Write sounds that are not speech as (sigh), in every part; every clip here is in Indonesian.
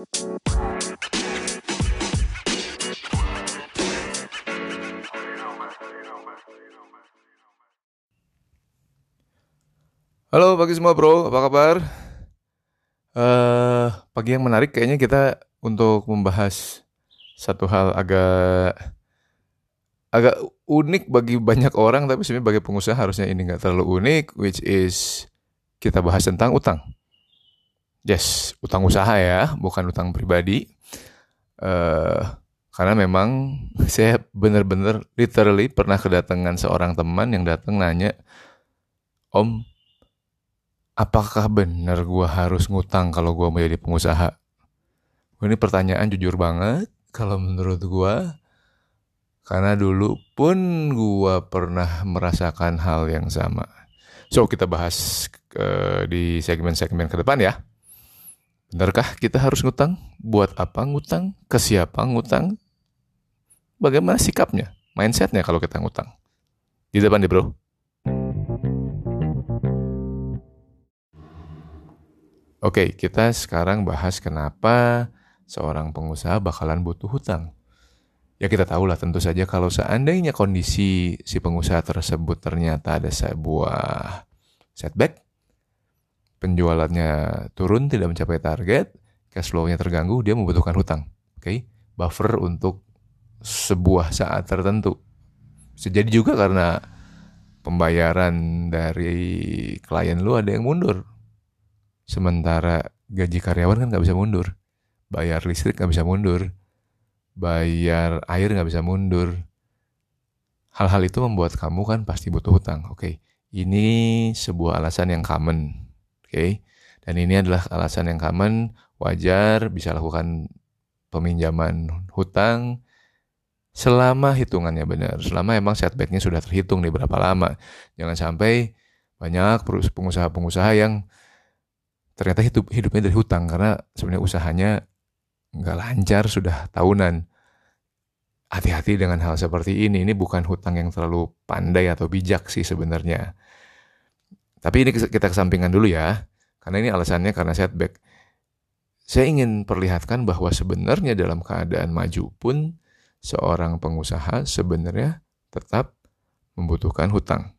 Halo pagi semua bro, apa kabar? Uh, pagi yang menarik kayaknya kita untuk membahas satu hal agak agak unik bagi banyak orang tapi sebenarnya bagi pengusaha harusnya ini nggak terlalu unik which is kita bahas tentang utang. Yes, utang usaha ya, bukan utang pribadi. Uh, karena memang (laughs) saya benar-benar literally pernah kedatangan seorang teman yang datang nanya, Om, apakah benar gue harus ngutang kalau gue mau jadi pengusaha? Ini pertanyaan jujur banget kalau menurut gue. Karena dulu pun gue pernah merasakan hal yang sama. So kita bahas uh, di segmen-segmen ke depan ya. Benarkah kita harus ngutang? Buat apa ngutang? Ke siapa ngutang? Bagaimana sikapnya? Mindsetnya kalau kita ngutang? Di depan deh bro. Oke, kita sekarang bahas kenapa seorang pengusaha bakalan butuh hutang. Ya kita tahu lah tentu saja kalau seandainya kondisi si pengusaha tersebut ternyata ada sebuah setback, penjualannya turun tidak mencapai target, cash flow-nya terganggu, dia membutuhkan hutang. Oke, buffer untuk sebuah saat tertentu. Bisa jadi juga karena pembayaran dari klien lu ada yang mundur Sementara gaji karyawan kan nggak bisa mundur. Bayar listrik nggak bisa mundur. Bayar air nggak bisa mundur. Hal-hal itu membuat kamu kan pasti butuh hutang. Oke, okay. ini sebuah alasan yang common. Oke, okay. dan ini adalah alasan yang common, wajar, bisa lakukan peminjaman hutang selama hitungannya benar. Selama emang setbacknya sudah terhitung nih berapa lama. Jangan sampai banyak pengusaha-pengusaha yang ternyata hidup hidupnya dari hutang karena sebenarnya usahanya nggak lancar sudah tahunan. Hati-hati dengan hal seperti ini. Ini bukan hutang yang terlalu pandai atau bijak sih sebenarnya. Tapi ini kita kesampingkan dulu ya. Karena ini alasannya karena setback. Saya ingin perlihatkan bahwa sebenarnya dalam keadaan maju pun seorang pengusaha sebenarnya tetap membutuhkan hutang.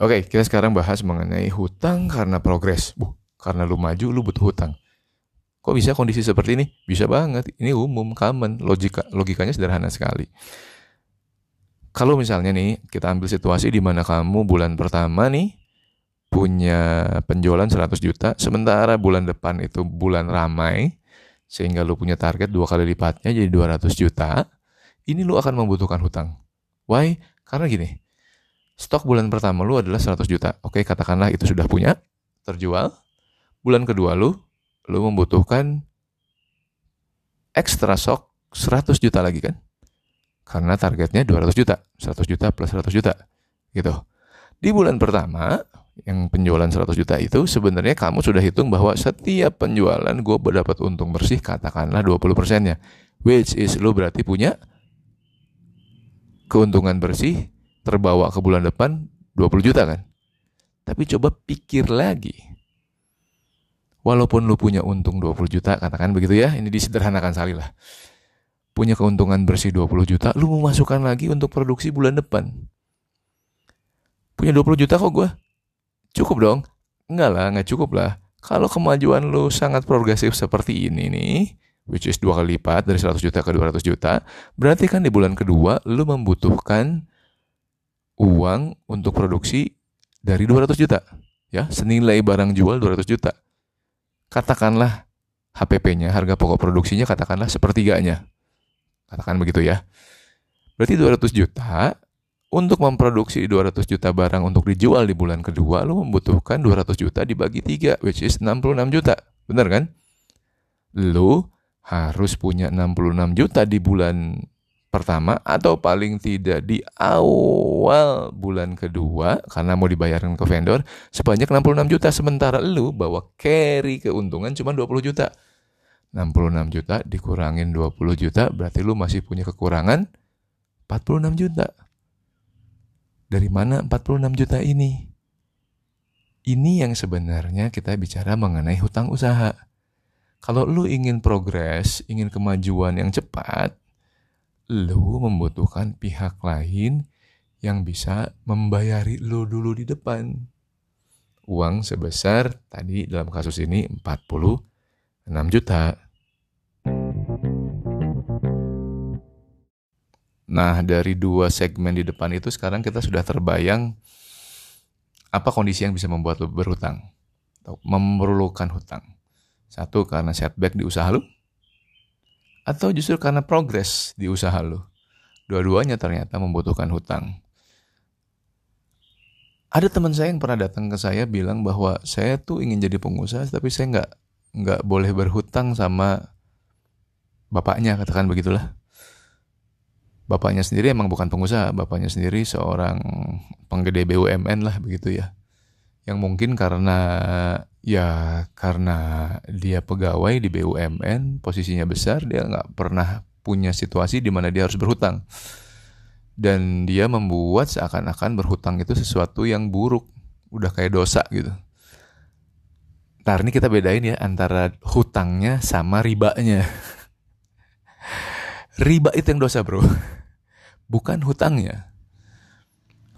Oke, kita sekarang bahas mengenai hutang karena progres. Bu, karena lu maju, lu butuh hutang. Kok bisa kondisi seperti ini? Bisa banget. Ini umum, common. Logika, logikanya sederhana sekali. Kalau misalnya nih, kita ambil situasi di mana kamu bulan pertama nih, punya penjualan 100 juta, sementara bulan depan itu bulan ramai, sehingga lu punya target dua kali lipatnya jadi 200 juta, ini lu akan membutuhkan hutang. Why? Karena gini, stok bulan pertama lu adalah 100 juta. Oke, katakanlah itu sudah punya, terjual. Bulan kedua lu, lu membutuhkan ekstra stok 100 juta lagi kan? Karena targetnya 200 juta, 100 juta plus 100 juta. Gitu. Di bulan pertama, yang penjualan 100 juta itu sebenarnya kamu sudah hitung bahwa setiap penjualan gue berdapat untung bersih katakanlah 20 persennya. Which is lu berarti punya keuntungan bersih terbawa ke bulan depan 20 juta kan. Tapi coba pikir lagi. Walaupun lu punya untung 20 juta, katakan begitu ya, ini disederhanakan sekali lah. Punya keuntungan bersih 20 juta, lu mau masukkan lagi untuk produksi bulan depan. Punya 20 juta kok gue? Cukup dong? Enggak lah, nggak cukup lah. Kalau kemajuan lu sangat progresif seperti ini nih, which is dua kali lipat dari 100 juta ke 200 juta, berarti kan di bulan kedua lu membutuhkan uang untuk produksi dari 200 juta. Ya, senilai barang jual 200 juta. Katakanlah HPP-nya, harga pokok produksinya katakanlah sepertiganya. Katakan begitu ya. Berarti 200 juta untuk memproduksi 200 juta barang untuk dijual di bulan kedua, lo membutuhkan 200 juta dibagi 3, which is 66 juta. Bener kan? Lo harus punya 66 juta di bulan pertama atau paling tidak di awal bulan kedua karena mau dibayarkan ke vendor sebanyak 66 juta sementara lu bawa carry keuntungan cuma 20 juta 66 juta dikurangin 20 juta berarti lu masih punya kekurangan 46 juta dari mana 46 juta ini Ini yang sebenarnya kita bicara mengenai hutang usaha. Kalau lu ingin progres, ingin kemajuan yang cepat, lu membutuhkan pihak lain yang bisa membayari lu dulu di depan. Uang sebesar tadi dalam kasus ini 46 juta. Nah, dari dua segmen di depan itu sekarang kita sudah terbayang apa kondisi yang bisa membuat lu berhutang atau memerlukan hutang. Satu karena setback di usaha lu atau justru karena progres di usaha lu. Dua-duanya ternyata membutuhkan hutang. Ada teman saya yang pernah datang ke saya bilang bahwa saya tuh ingin jadi pengusaha tapi saya nggak nggak boleh berhutang sama bapaknya katakan begitulah. Bapaknya sendiri emang bukan pengusaha, bapaknya sendiri seorang penggede BUMN lah begitu ya. Yang mungkin karena ya karena dia pegawai di BUMN posisinya besar dia nggak pernah punya situasi di mana dia harus berhutang. Dan dia membuat seakan-akan berhutang itu sesuatu yang buruk udah kayak dosa gitu. Ntar ini kita bedain ya antara hutangnya sama ribanya (laughs) riba itu yang dosa bro (laughs) bukan hutangnya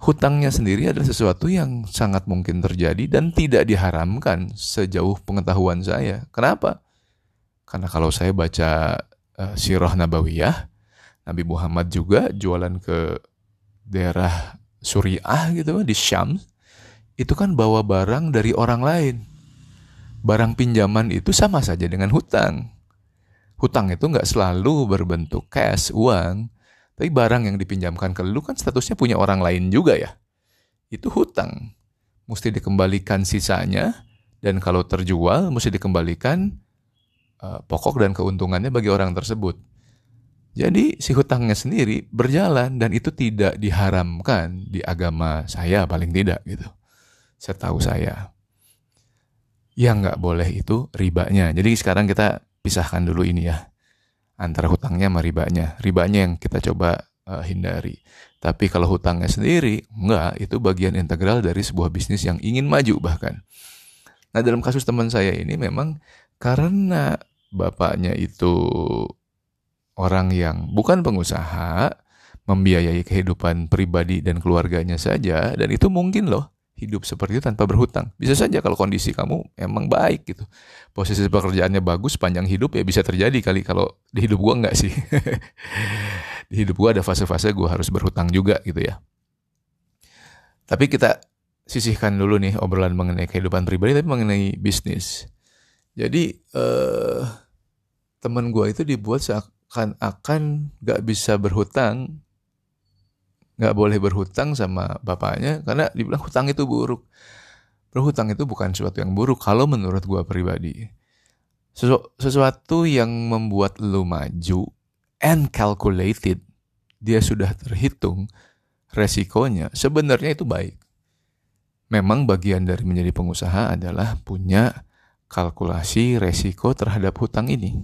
hutangnya sendiri adalah sesuatu yang sangat mungkin terjadi dan tidak diharamkan sejauh pengetahuan saya. Kenapa? Karena kalau saya baca uh, Sirah Nabawiyah, Nabi Muhammad juga jualan ke daerah Suriah gitu di Syam, itu kan bawa barang dari orang lain. Barang pinjaman itu sama saja dengan hutang. Hutang itu nggak selalu berbentuk cash, uang, tapi barang yang dipinjamkan ke lu kan statusnya punya orang lain juga ya. Itu hutang. Mesti dikembalikan sisanya dan kalau terjual mesti dikembalikan uh, pokok dan keuntungannya bagi orang tersebut. Jadi si hutangnya sendiri berjalan dan itu tidak diharamkan di agama saya paling tidak gitu. Setahu saya. Yang nggak boleh itu ribanya. Jadi sekarang kita pisahkan dulu ini ya antara hutangnya sama ribanya. Ribanya yang kita coba uh, hindari. Tapi kalau hutangnya sendiri, enggak, itu bagian integral dari sebuah bisnis yang ingin maju bahkan. Nah dalam kasus teman saya ini memang karena bapaknya itu orang yang bukan pengusaha, membiayai kehidupan pribadi dan keluarganya saja, dan itu mungkin loh hidup seperti itu tanpa berhutang. Bisa saja kalau kondisi kamu emang baik gitu. Posisi pekerjaannya bagus, panjang hidup ya bisa terjadi kali kalau di hidup gua enggak sih. (laughs) di hidup gua ada fase-fase gua harus berhutang juga gitu ya. Tapi kita sisihkan dulu nih obrolan mengenai kehidupan pribadi tapi mengenai bisnis. Jadi eh, teman gua itu dibuat seakan-akan gak bisa berhutang nggak boleh berhutang sama bapaknya karena dibilang hutang itu buruk. Berhutang itu bukan sesuatu yang buruk kalau menurut gue pribadi. Sesu sesuatu yang membuat lu maju and calculated, dia sudah terhitung resikonya, sebenarnya itu baik. Memang bagian dari menjadi pengusaha adalah punya kalkulasi resiko terhadap hutang ini.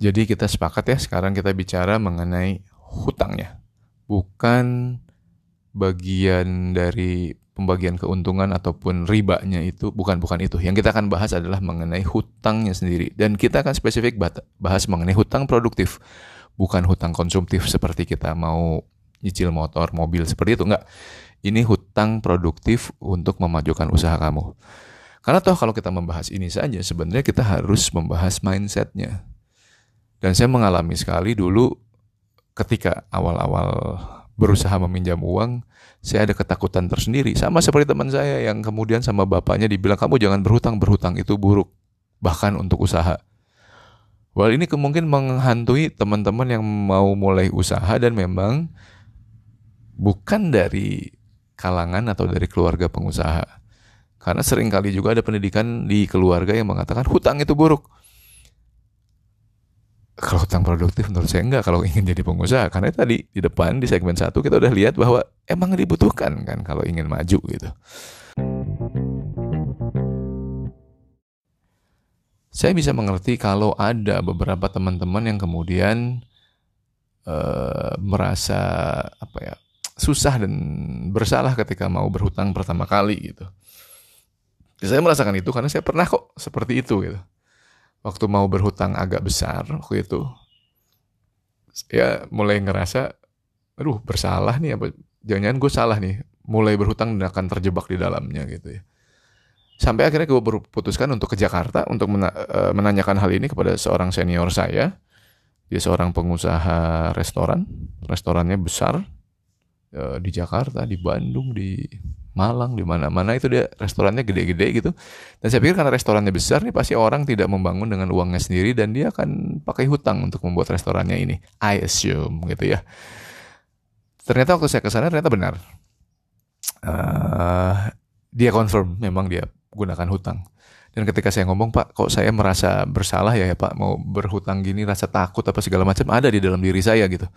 Jadi kita sepakat ya sekarang kita bicara mengenai hutangnya. Bukan bagian dari pembagian keuntungan ataupun ribanya itu bukan bukan itu. Yang kita akan bahas adalah mengenai hutangnya sendiri dan kita akan spesifik bahas mengenai hutang produktif, bukan hutang konsumtif seperti kita mau nyicil motor, mobil seperti itu enggak. Ini hutang produktif untuk memajukan usaha kamu. Karena toh kalau kita membahas ini saja sebenarnya kita harus membahas mindsetnya dan saya mengalami sekali dulu ketika awal-awal berusaha meminjam uang, saya ada ketakutan tersendiri. Sama seperti teman saya yang kemudian sama bapaknya dibilang, kamu jangan berhutang, berhutang itu buruk. Bahkan untuk usaha. Well ini kemungkinan menghantui teman-teman yang mau mulai usaha dan memang bukan dari kalangan atau dari keluarga pengusaha. Karena sering kali juga ada pendidikan di keluarga yang mengatakan hutang itu buruk kalau hutang produktif menurut saya enggak kalau ingin jadi pengusaha karena tadi di depan di segmen satu kita udah lihat bahwa emang dibutuhkan kan kalau ingin maju gitu. Saya bisa mengerti kalau ada beberapa teman-teman yang kemudian uh, merasa apa ya susah dan bersalah ketika mau berhutang pertama kali gitu. Saya merasakan itu karena saya pernah kok seperti itu gitu. Waktu mau berhutang agak besar waktu itu, ya mulai ngerasa, aduh bersalah nih apa jangan-jangan gue salah nih, mulai berhutang dan akan terjebak di dalamnya gitu ya. Sampai akhirnya gue berputuskan untuk ke Jakarta untuk eh, menanyakan hal ini kepada seorang senior saya. Dia seorang pengusaha restoran, restorannya besar, Eh, di Jakarta, di Bandung, di Malang, di mana-mana itu dia restorannya gede-gede gitu. Dan saya pikir karena restorannya besar nih pasti orang tidak membangun dengan uangnya sendiri dan dia akan pakai hutang untuk membuat restorannya ini. I assume gitu ya. Ternyata waktu saya ke sana ternyata benar. Uh, dia confirm memang dia gunakan hutang. Dan ketika saya ngomong, Pak, kok saya merasa bersalah ya, ya Pak, mau berhutang gini, rasa takut apa segala macam ada di dalam diri saya gitu.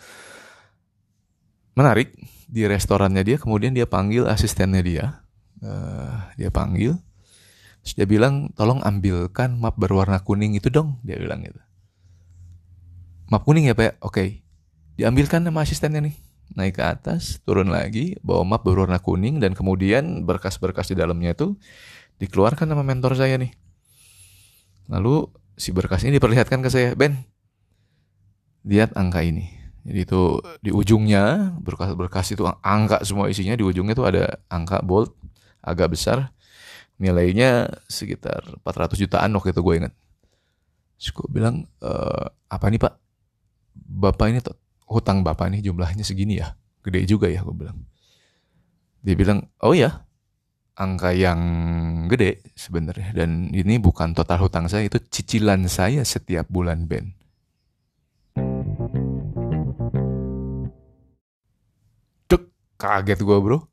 Menarik, di restorannya dia kemudian dia panggil asistennya dia. Uh, dia panggil. Terus dia bilang tolong ambilkan map berwarna kuning itu dong dia bilang gitu. Map kuning ya pak? Oke. Okay. diambilkan sama asistennya nih. Naik ke atas turun lagi bawa map berwarna kuning dan kemudian berkas-berkas di dalamnya itu dikeluarkan sama mentor saya nih. Lalu si berkas ini diperlihatkan ke saya Ben lihat angka ini jadi itu di ujungnya berkas-berkas itu angka semua isinya di ujungnya itu ada angka bold agak besar nilainya sekitar 400 jutaan waktu itu gue ingat. Terus bilang e, apa nih pak? Bapak ini hutang bapak nih jumlahnya segini ya, gede juga ya gue bilang. Dia bilang oh ya angka yang gede sebenarnya dan ini bukan total hutang saya itu cicilan saya setiap bulan Ben. Kaget gue bro. (laughs)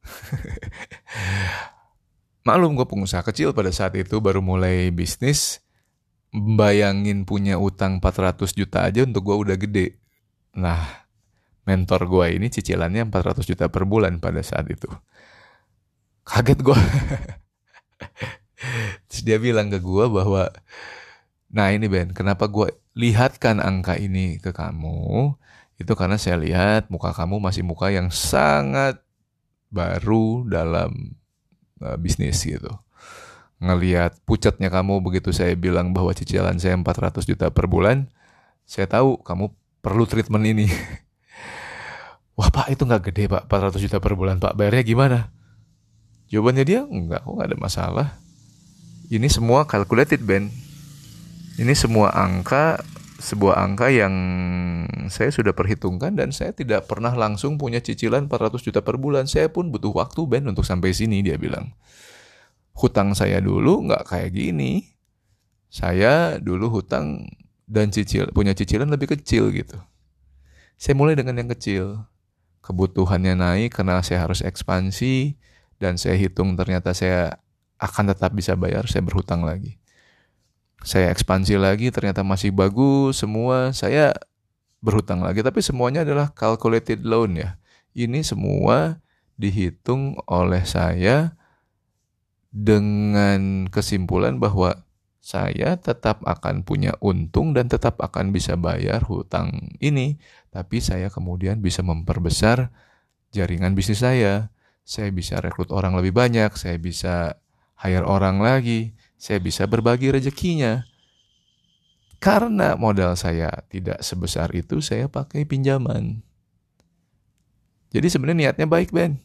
Maklum gue pengusaha kecil pada saat itu baru mulai bisnis. Bayangin punya utang 400 juta aja untuk gue udah gede. Nah, mentor gue ini cicilannya 400 juta per bulan pada saat itu. Kaget gue. (laughs) Terus dia bilang ke gue bahwa, nah ini Ben, kenapa gue lihatkan angka ini ke kamu? Itu karena saya lihat muka kamu masih muka yang sangat baru dalam uh, bisnis gitu. Ngelihat pucatnya kamu begitu saya bilang bahwa cicilan saya 400 juta per bulan, saya tahu kamu perlu treatment ini. (laughs) Wah pak itu nggak gede pak 400 juta per bulan pak bayarnya gimana? Jawabannya dia enggak kok nggak ada masalah. Ini semua calculated Ben. Ini semua angka sebuah angka yang saya sudah perhitungkan dan saya tidak pernah langsung punya cicilan 400 juta per bulan. Saya pun butuh waktu Ben untuk sampai sini dia bilang. Hutang saya dulu nggak kayak gini. Saya dulu hutang dan cicil punya cicilan lebih kecil gitu. Saya mulai dengan yang kecil. Kebutuhannya naik karena saya harus ekspansi dan saya hitung ternyata saya akan tetap bisa bayar, saya berhutang lagi saya ekspansi lagi ternyata masih bagus semua. Saya berhutang lagi tapi semuanya adalah calculated loan ya. Ini semua dihitung oleh saya dengan kesimpulan bahwa saya tetap akan punya untung dan tetap akan bisa bayar hutang ini. Tapi saya kemudian bisa memperbesar jaringan bisnis saya. Saya bisa rekrut orang lebih banyak saya bisa hire orang lagi saya bisa berbagi rezekinya. Karena modal saya tidak sebesar itu, saya pakai pinjaman. Jadi sebenarnya niatnya baik, Ben.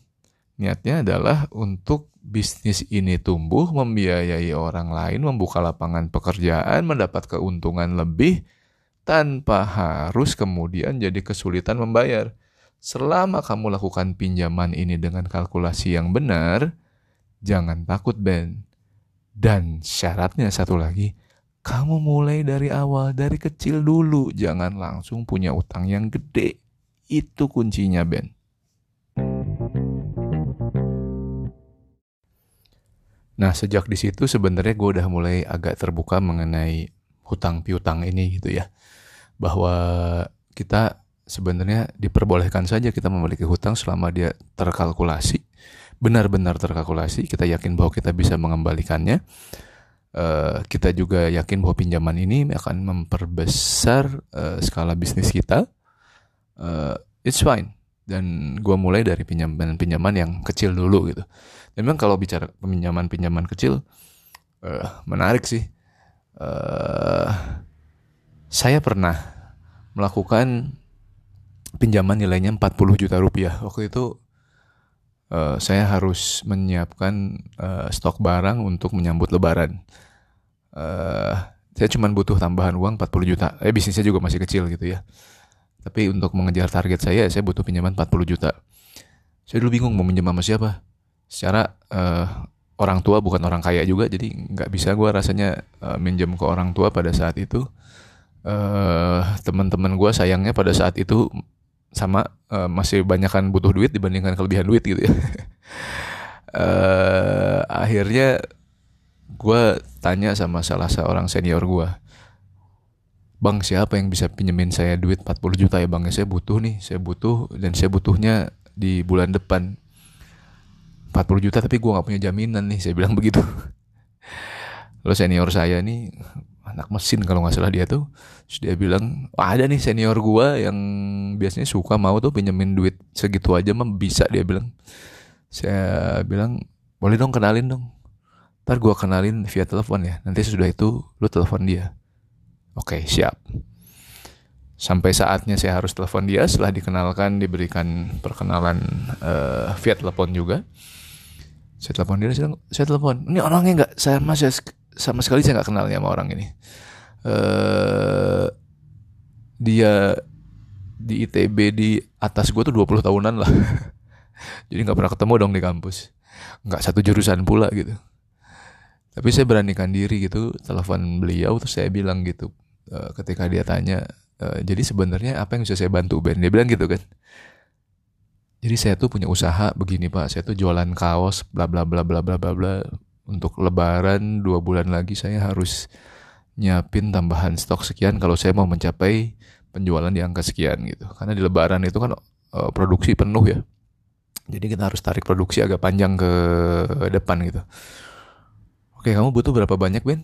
Niatnya adalah untuk bisnis ini tumbuh, membiayai orang lain, membuka lapangan pekerjaan, mendapat keuntungan lebih, tanpa harus kemudian jadi kesulitan membayar. Selama kamu lakukan pinjaman ini dengan kalkulasi yang benar, jangan takut, Ben dan syaratnya satu lagi, kamu mulai dari awal, dari kecil dulu. Jangan langsung punya utang yang gede. Itu kuncinya, Ben. Nah, sejak di situ sebenarnya gue udah mulai agak terbuka mengenai hutang piutang ini gitu ya. Bahwa kita sebenarnya diperbolehkan saja kita memiliki hutang selama dia terkalkulasi benar-benar terkalkulasi, kita yakin bahwa kita bisa mengembalikannya. Uh, kita juga yakin bahwa pinjaman ini akan memperbesar uh, skala bisnis kita. Uh, it's fine. dan gue mulai dari pinjaman-pinjaman yang kecil dulu gitu. Dan memang kalau bicara pinjaman-pinjaman kecil uh, menarik sih. Uh, saya pernah melakukan pinjaman nilainya 40 juta rupiah. Waktu itu uh, saya harus menyiapkan uh, stok barang untuk menyambut lebaran. Uh, saya cuma butuh tambahan uang 40 juta. Eh bisnisnya juga masih kecil gitu ya. Tapi untuk mengejar target saya, saya butuh pinjaman 40 juta. Saya dulu bingung mau minjem sama siapa. Secara uh, orang tua bukan orang kaya juga, jadi nggak bisa gue rasanya uh, minjem ke orang tua pada saat itu. Uh, teman-teman gue sayangnya pada saat itu sama uh, masih banyakkan butuh duit dibandingkan kelebihan duit gitu ya. uh, (laughs) akhirnya gue tanya sama salah seorang senior gue Bang siapa yang bisa pinjemin saya duit 40 juta ya bang? Ya saya butuh nih saya butuh dan saya butuhnya di bulan depan. 40 juta tapi gue gak punya jaminan nih saya bilang begitu. (laughs) Lalu senior saya nih anak mesin kalau nggak salah dia tuh. Terus dia bilang oh, ada nih senior gue yang biasanya suka mau tuh pinjemin duit segitu aja mah bisa dia bilang. Saya bilang boleh dong kenalin dong. Ntar gue kenalin via telepon ya. Nanti sesudah itu lu telepon dia. Oke, siap. Sampai saatnya saya harus telepon dia. Setelah dikenalkan, diberikan perkenalan uh, via telepon juga. Saya telepon dia, saya telepon. Ini orangnya nggak, saya masih sama sekali saya nggak kenal sama orang ini. Uh, dia di ITB di atas gue tuh 20 tahunan lah. (laughs) Jadi nggak pernah ketemu dong di kampus. Nggak satu jurusan pula gitu. Tapi saya beranikan diri gitu, telepon beliau terus saya bilang gitu, uh, ketika dia tanya uh, jadi sebenarnya apa yang bisa saya bantu Ben dia bilang gitu kan jadi saya tuh punya usaha begini pak saya tuh jualan kaos bla bla bla bla bla bla bla untuk lebaran dua bulan lagi saya harus nyiapin tambahan stok sekian kalau saya mau mencapai penjualan di angka sekian gitu. Karena di lebaran itu kan uh, produksi penuh ya. Jadi kita harus tarik produksi agak panjang ke depan gitu. Oke kamu butuh berapa banyak Ben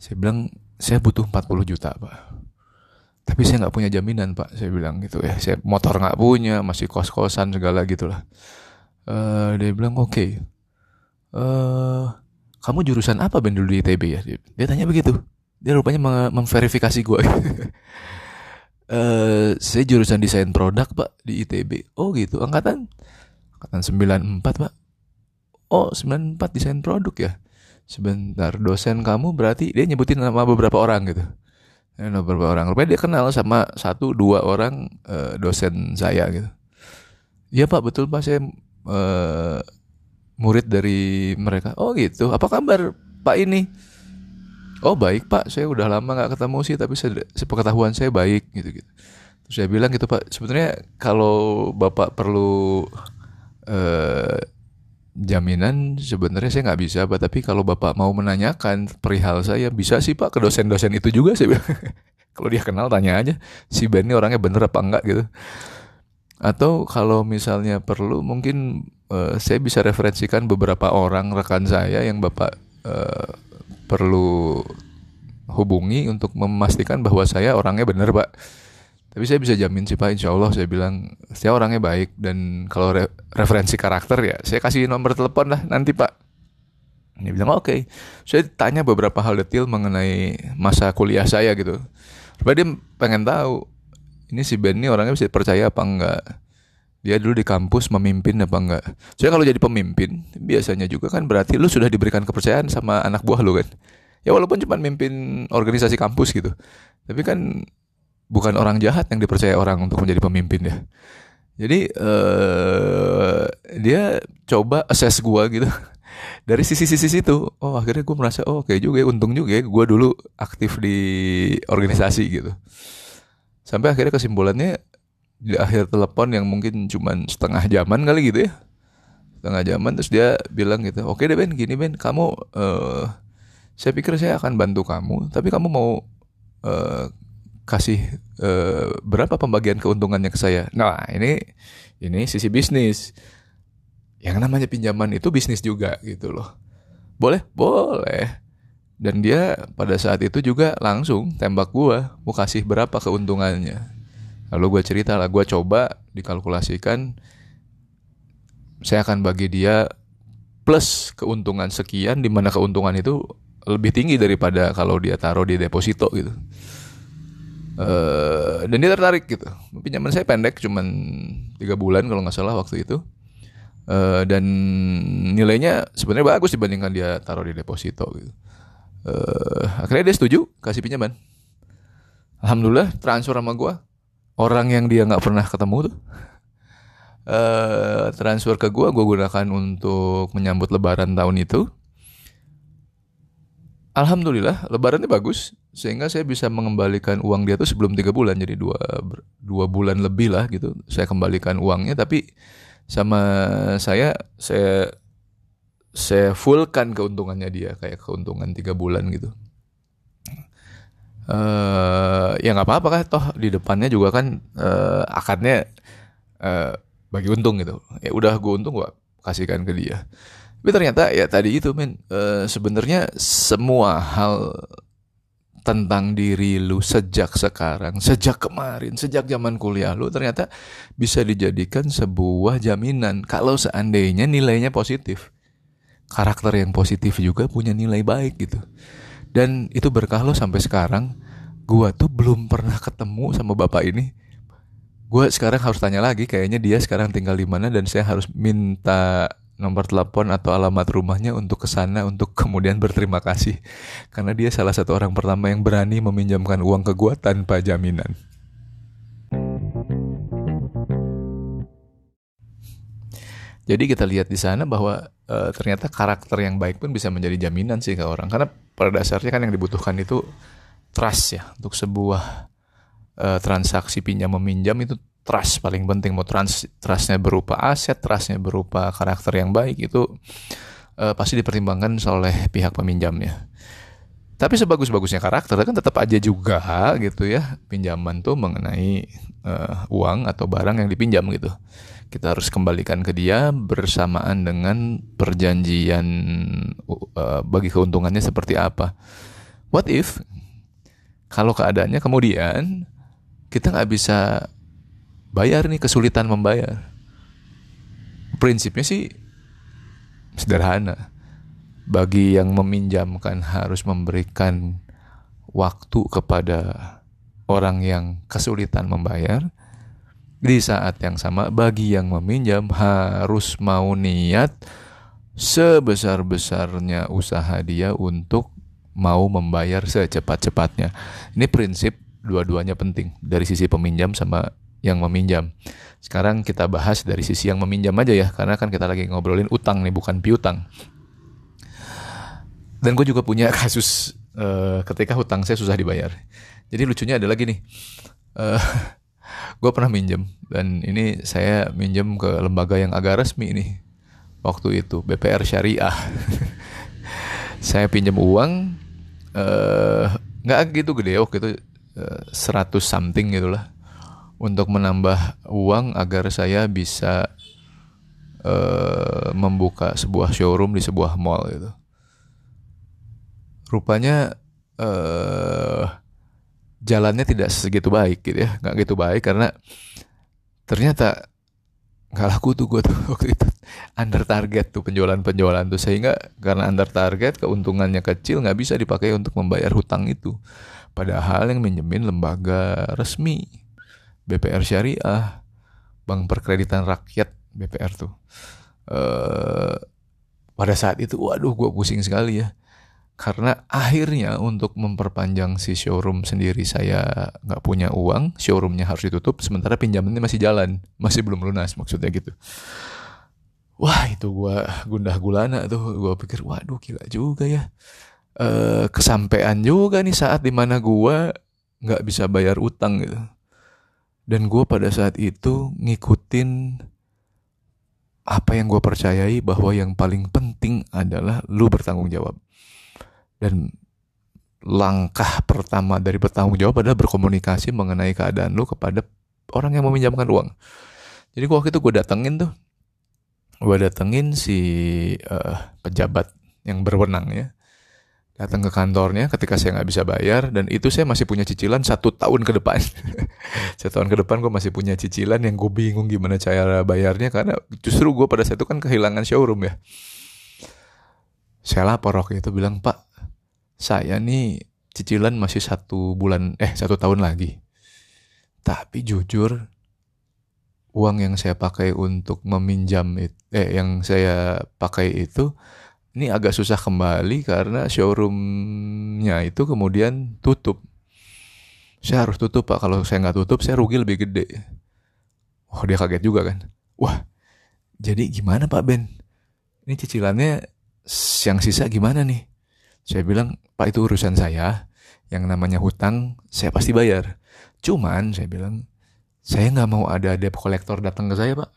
saya bilang saya butuh 40 juta pak. Tapi saya nggak punya jaminan pak saya bilang gitu ya. Saya motor nggak punya masih kos kosan segala gitulah. Uh, dia bilang oke okay. uh, eh, kamu jurusan apa ben dulu di ITB ya dia, tanya begitu. Dia rupanya memverifikasi gue (laughs) uh, saya jurusan desain produk pak di ITB oh gitu. Angkatan? Angkatan 94 pak. Oh 94 desain produk ya? Sebentar dosen kamu berarti dia nyebutin nama beberapa orang gitu. Nama beberapa orang. Rupanya dia kenal sama satu dua orang uh, dosen saya gitu. Iya pak betul pak. Saya uh, murid dari mereka oh gitu? Apa kabar pak ini? Oh baik pak. Saya udah lama nggak ketemu sih tapi sepengetahuan saya baik gitu gitu terus saya bilang gitu pak sebenarnya kalau bapak perlu uh, jaminan sebenarnya saya nggak bisa pak. Tapi kalau bapak mau menanyakan perihal saya bisa sih pak. Ke dosen-dosen itu juga sih (laughs) kalau dia kenal tanya aja si Ben ini orangnya bener apa enggak? gitu atau kalau misalnya perlu mungkin uh, saya bisa referensikan beberapa orang rekan saya yang bapak uh, perlu hubungi untuk memastikan bahwa saya orangnya bener pak tapi saya bisa jamin sih Pak, insya Allah saya bilang saya orangnya baik dan kalau re referensi karakter ya saya kasih nomor telepon lah nanti Pak. Dia bilang oke. Okay. Saya tanya beberapa hal detail mengenai masa kuliah saya gitu. Supaya dia pengen tahu ini si Ben ini orangnya bisa percaya apa enggak. Dia dulu di kampus memimpin apa enggak. Saya kalau jadi pemimpin biasanya juga kan berarti lu sudah diberikan kepercayaan sama anak buah lu kan. Ya walaupun cuma mimpin organisasi kampus gitu. Tapi kan bukan orang jahat yang dipercaya orang untuk menjadi pemimpin ya. Jadi uh, dia coba assess gue gitu (laughs) dari sisi-sisi situ. Oh akhirnya gue merasa oh oke okay juga ya, untung juga ya gue dulu aktif di organisasi gitu. Sampai akhirnya kesimpulannya di akhir telepon yang mungkin cuma setengah jaman kali gitu ya. Setengah jaman terus dia bilang gitu, oke deh Ben, gini Ben, kamu, uh, saya pikir saya akan bantu kamu, tapi kamu mau uh, kasih uh, berapa pembagian keuntungannya ke saya. Nah, ini ini sisi bisnis. Yang namanya pinjaman itu bisnis juga gitu loh. Boleh? Boleh. Dan dia pada saat itu juga langsung tembak gua, mau kasih berapa keuntungannya. Lalu gue cerita lah, gue coba dikalkulasikan saya akan bagi dia plus keuntungan sekian di mana keuntungan itu lebih tinggi daripada kalau dia taruh di deposito gitu. Uh, dan dia tertarik gitu. Pinjaman saya pendek, cuman tiga bulan kalau nggak salah waktu itu. Uh, dan nilainya sebenarnya bagus dibandingkan dia taruh di deposito gitu. Uh, akhirnya dia setuju kasih pinjaman. Alhamdulillah transfer sama gue orang yang dia nggak pernah ketemu tuh. Uh, transfer ke gue gue gunakan untuk menyambut lebaran tahun itu. Alhamdulillah lebarannya bagus sehingga saya bisa mengembalikan uang dia tuh sebelum tiga bulan. Jadi dua dua bulan lebih lah gitu saya kembalikan uangnya. Tapi sama saya saya saya fullkan keuntungannya dia kayak keuntungan tiga bulan gitu. Uh, ya nggak apa-apa kan toh di depannya juga kan uh, akadnya uh, bagi untung gitu. Ya udah gue untung gue kasihkan ke dia. Tapi ternyata ya tadi itu men uh, sebenarnya semua hal tentang diri lu sejak sekarang, sejak kemarin, sejak zaman kuliah lu ternyata bisa dijadikan sebuah jaminan kalau seandainya nilainya positif. Karakter yang positif juga punya nilai baik gitu. Dan itu berkah lo sampai sekarang. Gua tuh belum pernah ketemu sama bapak ini. Gua sekarang harus tanya lagi kayaknya dia sekarang tinggal di mana dan saya harus minta nomor telepon atau alamat rumahnya untuk ke sana untuk (laughs) kemudian berterima kasih karena dia salah satu orang pertama yang berani meminjamkan uang ke gua tanpa jaminan. Jadi kita lihat di sana bahwa e, ternyata karakter yang baik pun bisa menjadi jaminan sih ke orang. Karena pada dasarnya kan yang dibutuhkan itu trust ya untuk sebuah e, transaksi pinjam meminjam itu trust paling penting. Mau trust trustnya berupa aset trustnya berupa karakter yang baik itu uh, pasti dipertimbangkan oleh pihak peminjamnya tapi sebagus-bagusnya karakter kan tetap aja juga gitu ya. Pinjaman tuh mengenai uh, uang atau barang yang dipinjam gitu. Kita harus kembalikan ke dia bersamaan dengan perjanjian uh, bagi keuntungannya seperti apa. What if kalau keadaannya kemudian kita nggak bisa bayar nih kesulitan membayar? Prinsipnya sih sederhana bagi yang meminjamkan harus memberikan waktu kepada orang yang kesulitan membayar di saat yang sama bagi yang meminjam harus mau niat sebesar-besarnya usaha dia untuk mau membayar secepat-cepatnya. Ini prinsip dua-duanya penting dari sisi peminjam sama yang meminjam. Sekarang kita bahas dari sisi yang meminjam aja ya, karena kan kita lagi ngobrolin utang nih, bukan piutang. Dan gue juga punya kasus uh, ketika hutang saya susah dibayar. Jadi lucunya ada lagi nih, (laughs) uh, gue pernah minjem dan ini saya minjem ke lembaga yang agak resmi nih waktu itu BPR Syariah. (laughs) saya pinjam uang uh, nggak gitu gede waktu itu uh, 100 something gitulah untuk menambah uang agar saya bisa uh, membuka sebuah showroom di sebuah mall gitu. Rupanya uh, jalannya tidak segitu baik gitu ya, nggak gitu baik karena ternyata nggak laku tuh gue tuh (laughs) waktu itu under target tuh penjualan-penjualan tuh sehingga karena under target keuntungannya kecil nggak bisa dipakai untuk membayar hutang itu padahal yang minjemin lembaga resmi BPR Syariah, Bank Perkreditan Rakyat BPR tuh. Uh, pada saat itu, waduh, gue pusing sekali ya. Karena akhirnya untuk memperpanjang si showroom sendiri saya nggak punya uang, showroomnya harus ditutup, sementara pinjamannya masih jalan, masih belum lunas maksudnya gitu. Wah itu gue gundah gulana tuh, gue pikir waduh gila juga ya. Uh, kesampaian juga nih saat di mana gue nggak bisa bayar utang gitu dan gue pada saat itu ngikutin apa yang gue percayai bahwa yang paling penting adalah lu bertanggung jawab. Dan langkah pertama dari bertanggung jawab adalah berkomunikasi mengenai keadaan lu kepada orang yang meminjamkan uang. Jadi waktu itu gue datengin tuh, gue datengin si uh, pejabat yang berwenang ya. datang ke kantornya ketika saya nggak bisa bayar dan itu saya masih punya cicilan satu tahun ke depan (laughs) satu tahun ke depan gue masih punya cicilan yang gue bingung gimana cara bayarnya karena justru gue pada saat itu kan kehilangan showroom ya saya lapor waktu itu bilang pak saya nih cicilan masih satu bulan eh satu tahun lagi tapi jujur uang yang saya pakai untuk meminjam eh yang saya pakai itu ini agak susah kembali karena showroomnya itu kemudian tutup. Saya harus tutup pak, kalau saya nggak tutup saya rugi lebih gede. Oh dia kaget juga kan. Wah, jadi gimana Pak Ben? Ini cicilannya yang sisa gimana nih? Saya bilang, Pak itu urusan saya. Yang namanya hutang, saya pasti bayar. Cuman, saya bilang, saya nggak mau ada debt collector datang ke saya, Pak.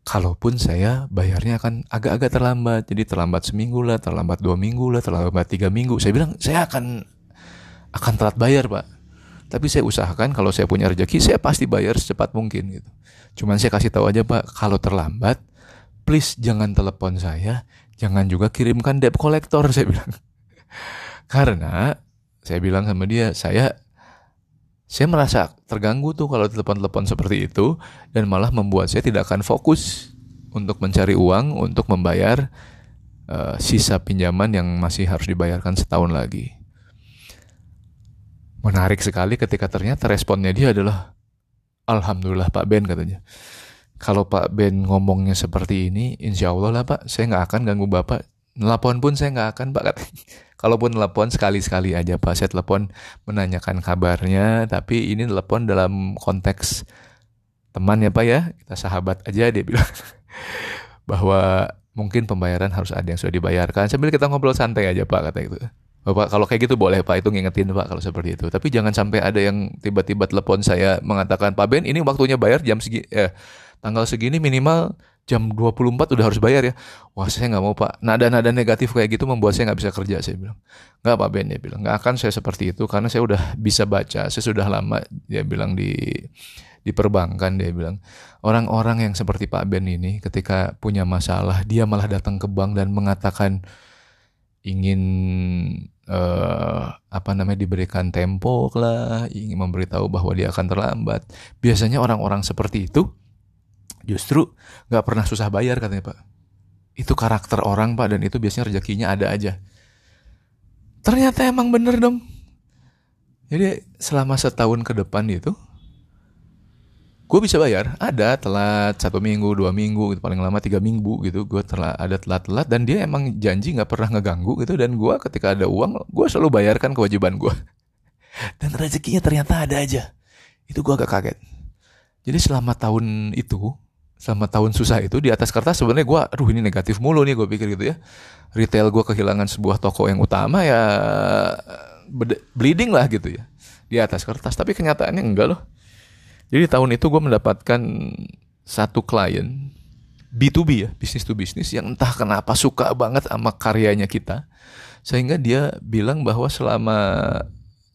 Kalaupun saya bayarnya akan agak-agak terlambat. Jadi terlambat seminggu lah terlambat dua minggu lah terlambat tiga minggu. Saya bilang saya akan akan telat bayar pak. Tapi saya usahakan kalau saya punya rezeki saya pasti bayar secepat mungkin gitu. Cuman saya kasih tahu aja pak kalau terlambat please jangan telepon saya jangan juga kirimkan debt collector (laughs) saya bilang karena saya bilang sama dia saya saya merasa terganggu tuh kalau telepon-telepon seperti itu dan malah membuat saya tidak akan fokus untuk mencari uang untuk membayar uh, sisa pinjaman yang masih harus dibayarkan setahun lagi. Menarik sekali ketika ternyata responnya dia adalah Alhamdulillah Pak Ben katanya. Kalau Pak Ben ngomongnya seperti ini, insya Allah lah Pak, saya nggak akan ganggu Bapak. Nelpon pun saya nggak akan Pak. (laughs) Kalaupun telepon sekali-sekali aja Pak, saya telepon menanyakan kabarnya, tapi ini telepon dalam konteks teman ya Pak ya, kita sahabat aja dia bilang (laughs) bahwa mungkin pembayaran harus ada yang sudah dibayarkan sambil kita ngobrol santai aja Pak kata itu. Bapak kalau kayak gitu boleh Pak itu ngingetin Pak kalau seperti itu. Tapi jangan sampai ada yang tiba-tiba telepon saya mengatakan Pak Ben ini waktunya bayar jam segi eh, tanggal segini minimal jam 24 udah harus bayar ya. Wah saya nggak mau pak. Nada-nada negatif kayak gitu membuat saya nggak bisa kerja saya bilang. Nggak Pak Ben dia bilang. Nggak akan saya seperti itu karena saya udah bisa baca. Saya sudah lama dia bilang di di perbankan dia bilang orang-orang yang seperti Pak Ben ini ketika punya masalah dia malah datang ke bank dan mengatakan ingin uh, apa namanya diberikan tempo lah ingin memberitahu bahwa dia akan terlambat biasanya orang-orang seperti itu justru nggak pernah susah bayar katanya pak. Itu karakter orang pak dan itu biasanya rezekinya ada aja. Ternyata emang bener dong jadi selama setahun ke depan itu gue bisa bayar. Ada telat satu minggu dua minggu gitu. Paling lama tiga minggu gitu. Gue telat ada telat-telat dan dia emang janji nggak pernah ngeganggu gitu. Dan gue ketika ada uang gue selalu bayarkan kewajiban gue (laughs) dan rezekinya ternyata ada aja. Itu gue agak kaget. Jadi selama tahun itu selama tahun susah itu di atas kertas sebenarnya gue aduh ini negatif mulu nih gue pikir gitu ya. Retail gue kehilangan sebuah toko yang utama ya bleeding lah gitu ya di atas kertas. Tapi kenyataannya enggak loh. Jadi tahun itu gue mendapatkan satu klien B2B ya bisnis to bisnis yang entah kenapa suka banget sama karyanya kita sehingga dia bilang bahwa selama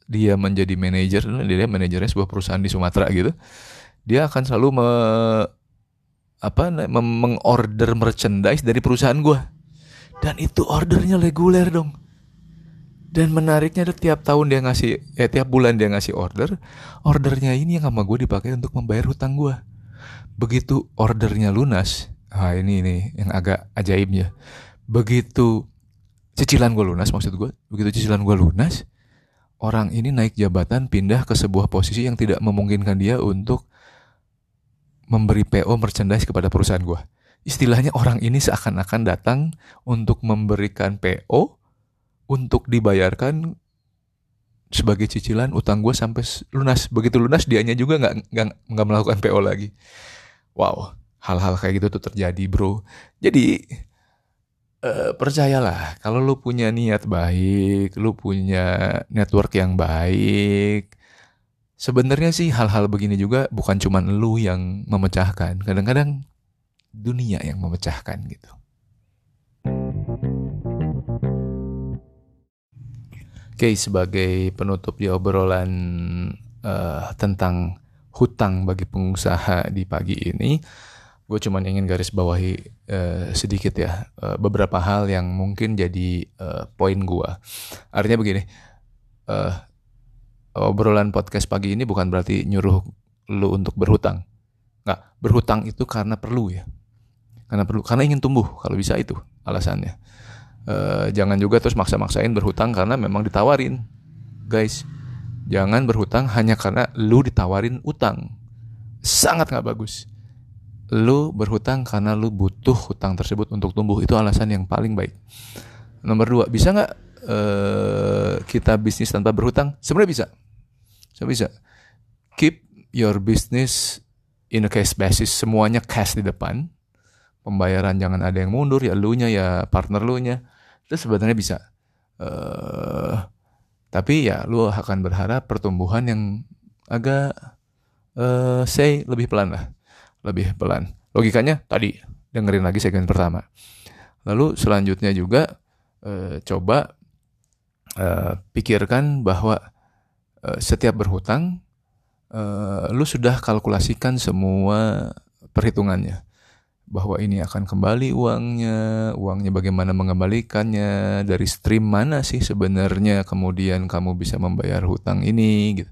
dia menjadi manajer dia manajernya sebuah perusahaan di Sumatera gitu dia akan selalu me apa mengorder merchandise dari perusahaan gue dan itu ordernya reguler dong. Dan menariknya ada tiap tahun dia ngasih eh tiap bulan dia ngasih order ordernya ini yang sama gue dipakai untuk membayar hutang gue begitu ordernya lunas ah ini nih yang agak ajaibnya begitu cicilan gue lunas maksud gue begitu cicilan gue lunas orang ini naik jabatan pindah ke sebuah posisi yang tidak memungkinkan dia untuk memberi PO merchandise kepada perusahaan gue. Istilahnya orang ini seakan-akan datang untuk memberikan PO untuk dibayarkan sebagai cicilan utang gue sampai lunas. Begitu lunas dianya juga nggak nggak melakukan PO lagi. Wow, hal-hal kayak gitu tuh terjadi bro. Jadi uh, percayalah kalau lu punya niat baik, lu punya network yang baik, Sebenarnya sih hal-hal begini juga bukan cuma lu yang memecahkan. Kadang-kadang dunia yang memecahkan gitu. Oke, sebagai penutup di obrolan uh, tentang hutang bagi pengusaha di pagi ini, gue cuma ingin garis bawahi uh, sedikit ya uh, beberapa hal yang mungkin jadi uh, poin gua. Artinya begini, uh, obrolan podcast pagi ini bukan berarti nyuruh lu untuk berhutang. Nggak, berhutang itu karena perlu ya. Karena perlu, karena ingin tumbuh kalau bisa itu alasannya. Uh, jangan juga terus maksa-maksain berhutang karena memang ditawarin. Guys, jangan berhutang hanya karena lu ditawarin utang. Sangat nggak bagus. Lu berhutang karena lu butuh hutang tersebut untuk tumbuh. Itu alasan yang paling baik. Nomor dua, bisa nggak uh, kita bisnis tanpa berhutang? Sebenarnya bisa. Saya bisa. Keep your business in a cash basis. Semuanya cash di depan. Pembayaran jangan ada yang mundur. Ya lu nya ya partner lu nya. Itu sebenarnya bisa. Uh, tapi ya lu akan berharap pertumbuhan yang agak uh, say lebih pelan lah. Lebih pelan. Logikanya tadi. Dengerin lagi segmen pertama. Lalu selanjutnya juga uh, coba uh, pikirkan bahwa Eh, setiap berhutang uh, lu sudah kalkulasikan semua perhitungannya bahwa ini akan kembali uangnya, uangnya bagaimana mengembalikannya, dari stream mana sih sebenarnya kemudian kamu bisa membayar hutang ini gitu.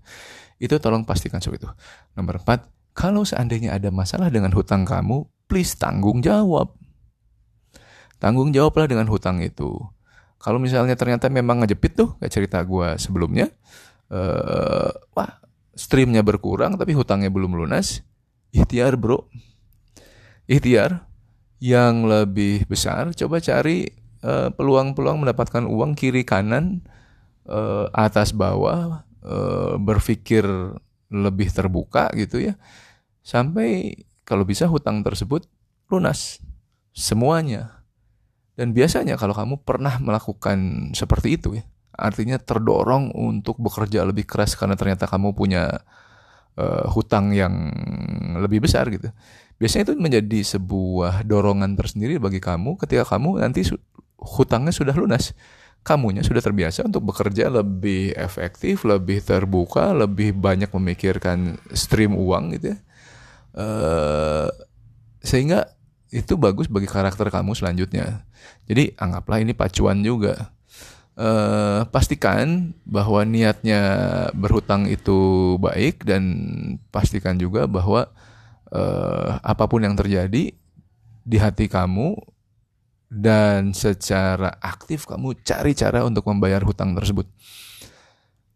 Itu tolong pastikan seperti itu. Nomor 4, kalau seandainya ada masalah dengan hutang kamu, please tanggung jawab. Tanggung jawablah dengan hutang itu. Kalau misalnya ternyata memang ngejepit tuh, kayak cerita gue sebelumnya, uh, wah streamnya berkurang tapi hutangnya belum lunas, ikhtiar bro, ikhtiar yang lebih besar coba cari eh, peluang-peluang uh, mendapatkan uang kiri kanan uh, atas bawah uh, berpikir lebih terbuka gitu ya. Sampai kalau bisa hutang tersebut lunas semuanya dan biasanya kalau kamu pernah melakukan seperti itu ya artinya terdorong untuk bekerja lebih keras karena ternyata kamu punya uh, hutang yang lebih besar gitu. Biasanya itu menjadi sebuah dorongan tersendiri bagi kamu ketika kamu nanti hutangnya sudah lunas. Kamunya sudah terbiasa untuk bekerja lebih efektif, lebih terbuka, lebih banyak memikirkan stream uang gitu ya. Uh, sehingga itu bagus bagi karakter kamu selanjutnya. Jadi anggaplah ini pacuan juga uh, pastikan bahwa niatnya berhutang itu baik dan pastikan juga bahwa uh, apa pun yang terjadi di hati kamu dan secara aktif kamu cari cara untuk membayar hutang tersebut.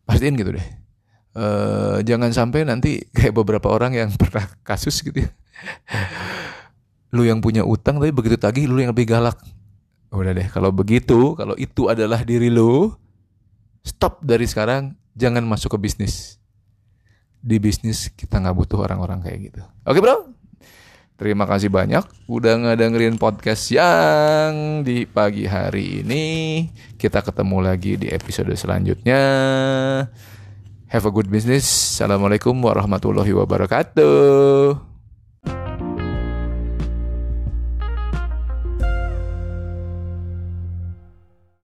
Pastiin gitu deh. Uh, jangan sampai nanti kayak beberapa orang yang (laughs) pernah kasus gitu ya. Lu yang punya utang tapi begitu tagih lu yang lebih galak Udah deh, kalau begitu, kalau itu adalah diri lu, stop dari sekarang, jangan masuk ke bisnis. Di bisnis kita nggak butuh orang-orang kayak gitu. Oke bro? Terima kasih banyak udah ngedengerin podcast yang di pagi hari ini. Kita ketemu lagi di episode selanjutnya. Have a good business. Assalamualaikum warahmatullahi wabarakatuh.